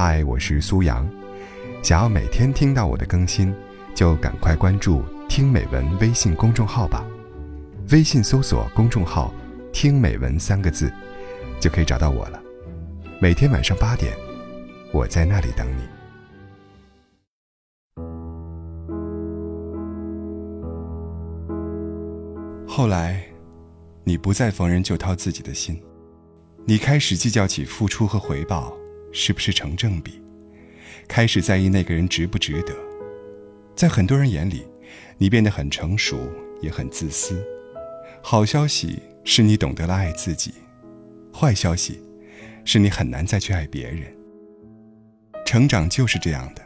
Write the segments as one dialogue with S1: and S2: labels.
S1: 嗨，我是苏阳。想要每天听到我的更新，就赶快关注“听美文”微信公众号吧。微信搜索公众号“听美文”三个字，就可以找到我了。每天晚上八点，我在那里等你。后来，你不再逢人就掏自己的心，你开始计较起付出和回报是不是成正比，开始在意那个人值不值得。在很多人眼里，你变得很成熟，也很自私。好消息是你懂得了爱自己，坏消息是你很难再去爱别人。成长就是这样的，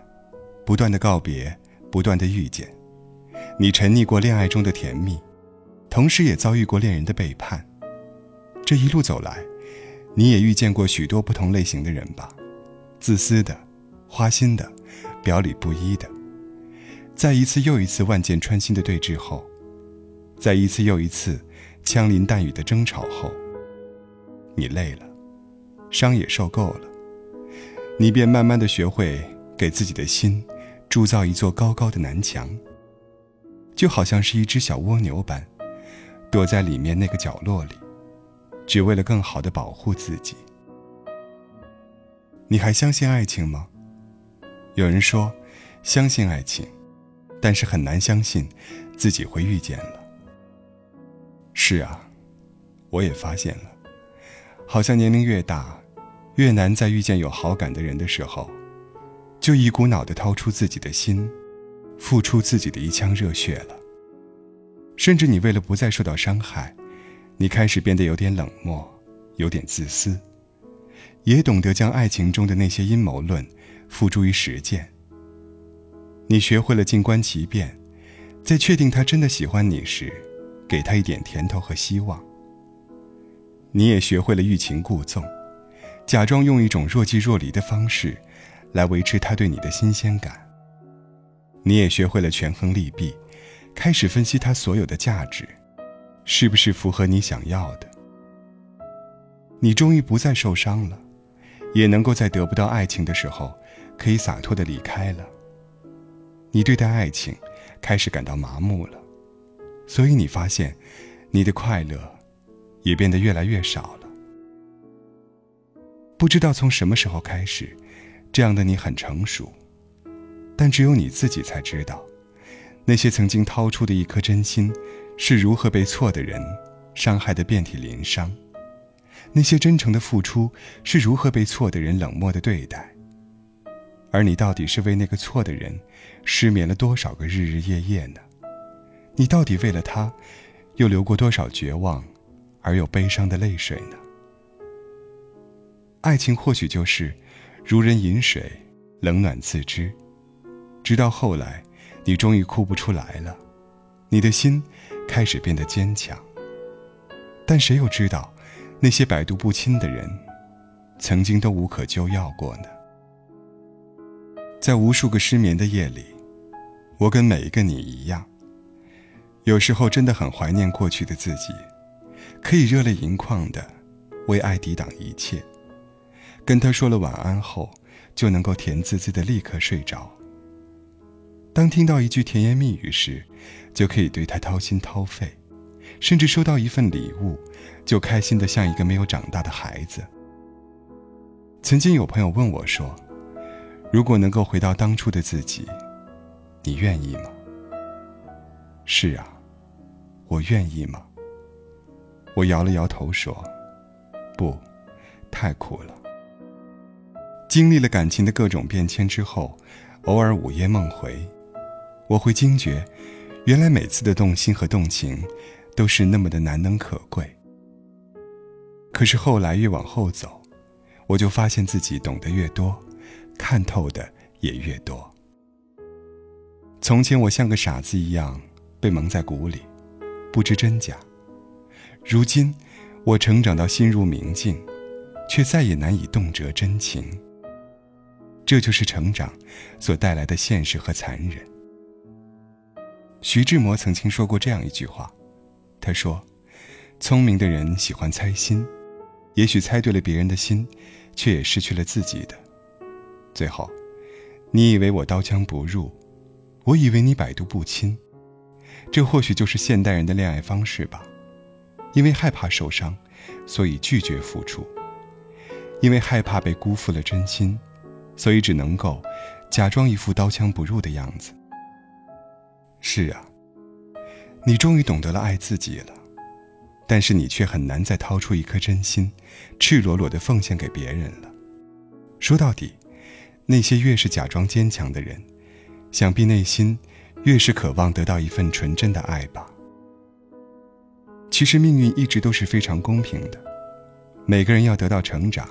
S1: 不断的告别，不断的遇见。你沉溺过恋爱中的甜蜜。同时也遭遇过恋人的背叛，这一路走来，你也遇见过许多不同类型的人吧？自私的，花心的，表里不一的。在一次又一次万箭穿心的对峙后，在一次又一次枪林弹雨的争吵后，你累了，伤也受够了，你便慢慢的学会给自己的心铸造一座高高的南墙，就好像是一只小蜗牛般。躲在里面那个角落里，只为了更好的保护自己。你还相信爱情吗？有人说，相信爱情，但是很难相信自己会遇见了。是啊，我也发现了，好像年龄越大，越难在遇见有好感的人的时候，就一股脑的掏出自己的心，付出自己的一腔热血了。甚至你为了不再受到伤害，你开始变得有点冷漠，有点自私，也懂得将爱情中的那些阴谋论付诸于实践。你学会了静观其变，在确定他真的喜欢你时，给他一点甜头和希望。你也学会了欲擒故纵，假装用一种若即若离的方式，来维持他对你的新鲜感。你也学会了权衡利弊。开始分析他所有的价值，是不是符合你想要的？你终于不再受伤了，也能够在得不到爱情的时候，可以洒脱的离开了。你对待爱情开始感到麻木了，所以你发现，你的快乐也变得越来越少了。不知道从什么时候开始，这样的你很成熟，但只有你自己才知道。那些曾经掏出的一颗真心，是如何被错的人伤害得遍体鳞伤；那些真诚的付出，是如何被错的人冷漠的对待。而你到底是为那个错的人，失眠了多少个日日夜夜呢？你到底为了他，又流过多少绝望而又悲伤的泪水呢？爱情或许就是如人饮水，冷暖自知，直到后来。你终于哭不出来了，你的心开始变得坚强。但谁又知道，那些百毒不侵的人，曾经都无可救药过呢？在无数个失眠的夜里，我跟每一个你一样，有时候真的很怀念过去的自己，可以热泪盈眶的为爱抵挡一切，跟他说了晚安后，就能够甜滋滋的立刻睡着。当听到一句甜言蜜语时，就可以对他掏心掏肺；甚至收到一份礼物，就开心的像一个没有长大的孩子。曾经有朋友问我说：“如果能够回到当初的自己，你愿意吗？”是啊，我愿意吗？我摇了摇头说：“不，太苦了。”经历了感情的各种变迁之后，偶尔午夜梦回。我会惊觉，原来每次的动心和动情，都是那么的难能可贵。可是后来越往后走，我就发现自己懂得越多，看透的也越多。从前我像个傻子一样被蒙在鼓里，不知真假。如今我成长到心如明镜，却再也难以动辄真情。这就是成长所带来的现实和残忍。徐志摩曾经说过这样一句话，他说：“聪明的人喜欢猜心，也许猜对了别人的心，却也失去了自己的。最后，你以为我刀枪不入，我以为你百毒不侵，这或许就是现代人的恋爱方式吧。因为害怕受伤，所以拒绝付出；因为害怕被辜负了真心，所以只能够假装一副刀枪不入的样子。是啊，你终于懂得了爱自己了，但是你却很难再掏出一颗真心，赤裸裸的奉献给别人了。说到底，那些越是假装坚强的人，想必内心越是渴望得到一份纯真的爱吧。其实命运一直都是非常公平的，每个人要得到成长，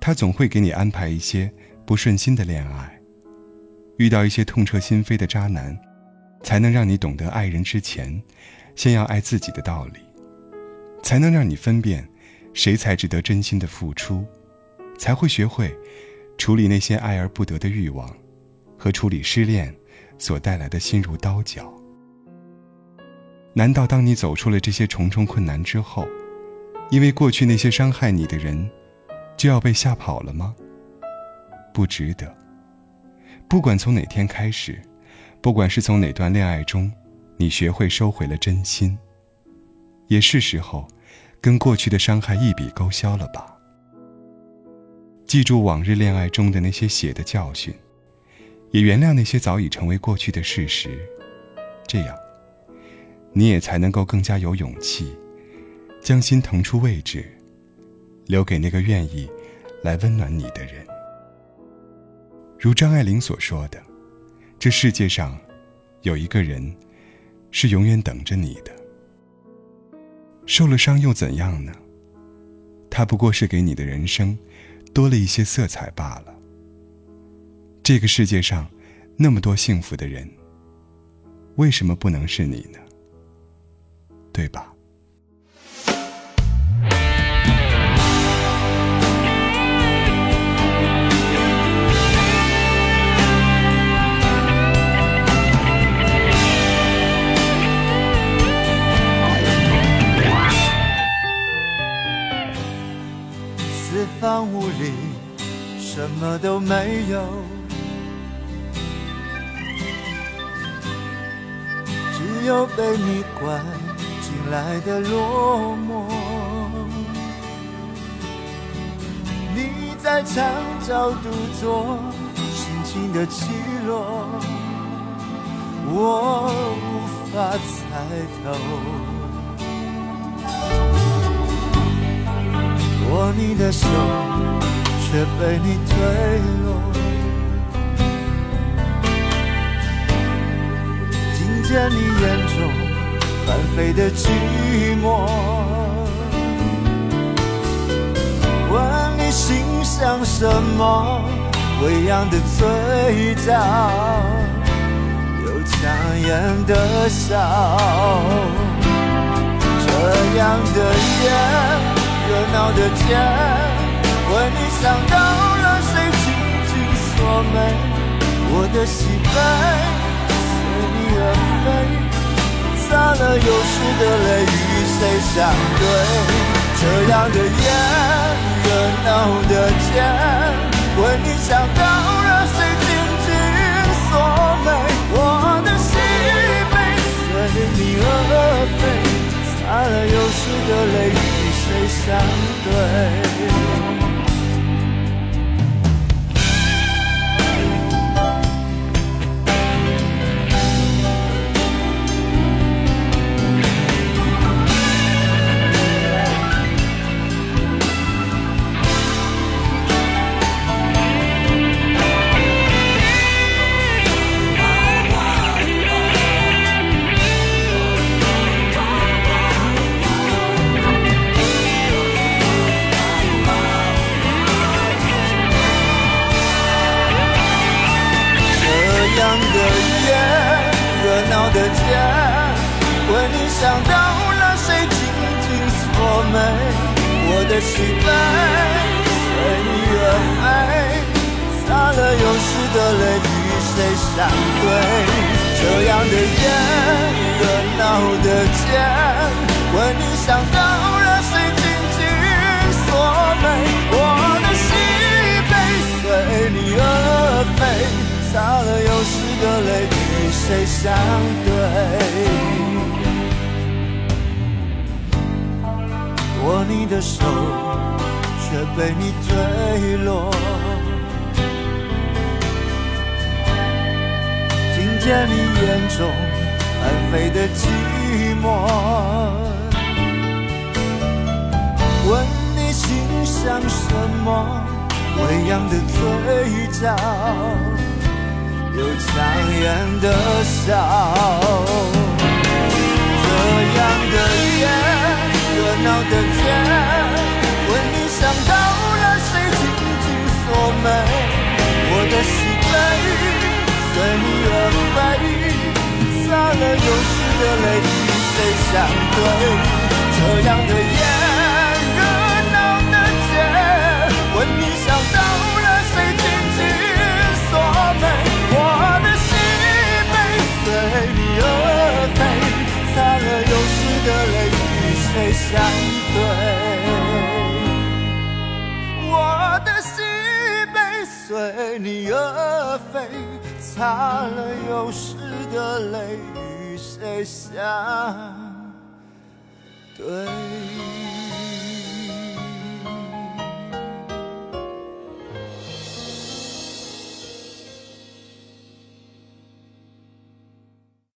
S1: 他总会给你安排一些不顺心的恋爱，遇到一些痛彻心扉的渣男，才能让你懂得爱人之前，先要爱自己的道理，才能让你分辨谁才值得真心的付出，才会学会处理那些爱而不得的欲望，和处理失恋所带来的心如刀绞。难道当你走出了这些重重困难之后，因为过去那些伤害你的人，就要被吓跑了吗？不值得。不管从哪天开始，不管是从哪段恋爱中，你学会收回了真心，也是时候，跟过去的伤害一笔勾销了吧。记住往日恋爱中的那些血的教训，也原谅那些早已成为过去的事实，这样。你也才能够更加有勇气，将心腾出位置，留给那个愿意来温暖你的人。如张爱玲所说的：“这世界上有一个人是永远等着你的。受了伤又怎样呢？他不过是给你的人生多了一些色彩罢了。这个世界上那么多幸福的人，为什么不能是你呢？”对吧？
S2: 又被你关。来的落寞，你在墙角独坐，心情的起落，我无法猜透。握你的手，却被你推落，见你眼中。翻飞的寂寞，问你心想什么？微扬的嘴角，有强颜的笑。这样的夜，热闹的街，问你想到了谁？紧紧锁眉，我的喜悲飞。洒了有时的泪，与谁相对？这样的夜，热闹的街，为你想到了谁？紧紧锁眉，我的喜悲随你而飞。洒了有时的泪，与谁相对？喜悲随你，而飞洒了又湿的泪。与谁相对？这样的夜，热闹的街，问你想到，泪谁紧紧锁眉。我的心已，随你而飞，洒了又湿的泪。与谁相对？你的手，却被你推落。听见你眼中翻飞的寂寞，问你心想什么？微扬的嘴角，有强颜的笑。这样的夜。闹的天，问你想到了谁紧紧锁门？我的喜悲随你而飞，洒了又湿的泪与谁相对？这样的夜，相对？我的心被随你而飞，擦了又湿的泪与谁相对？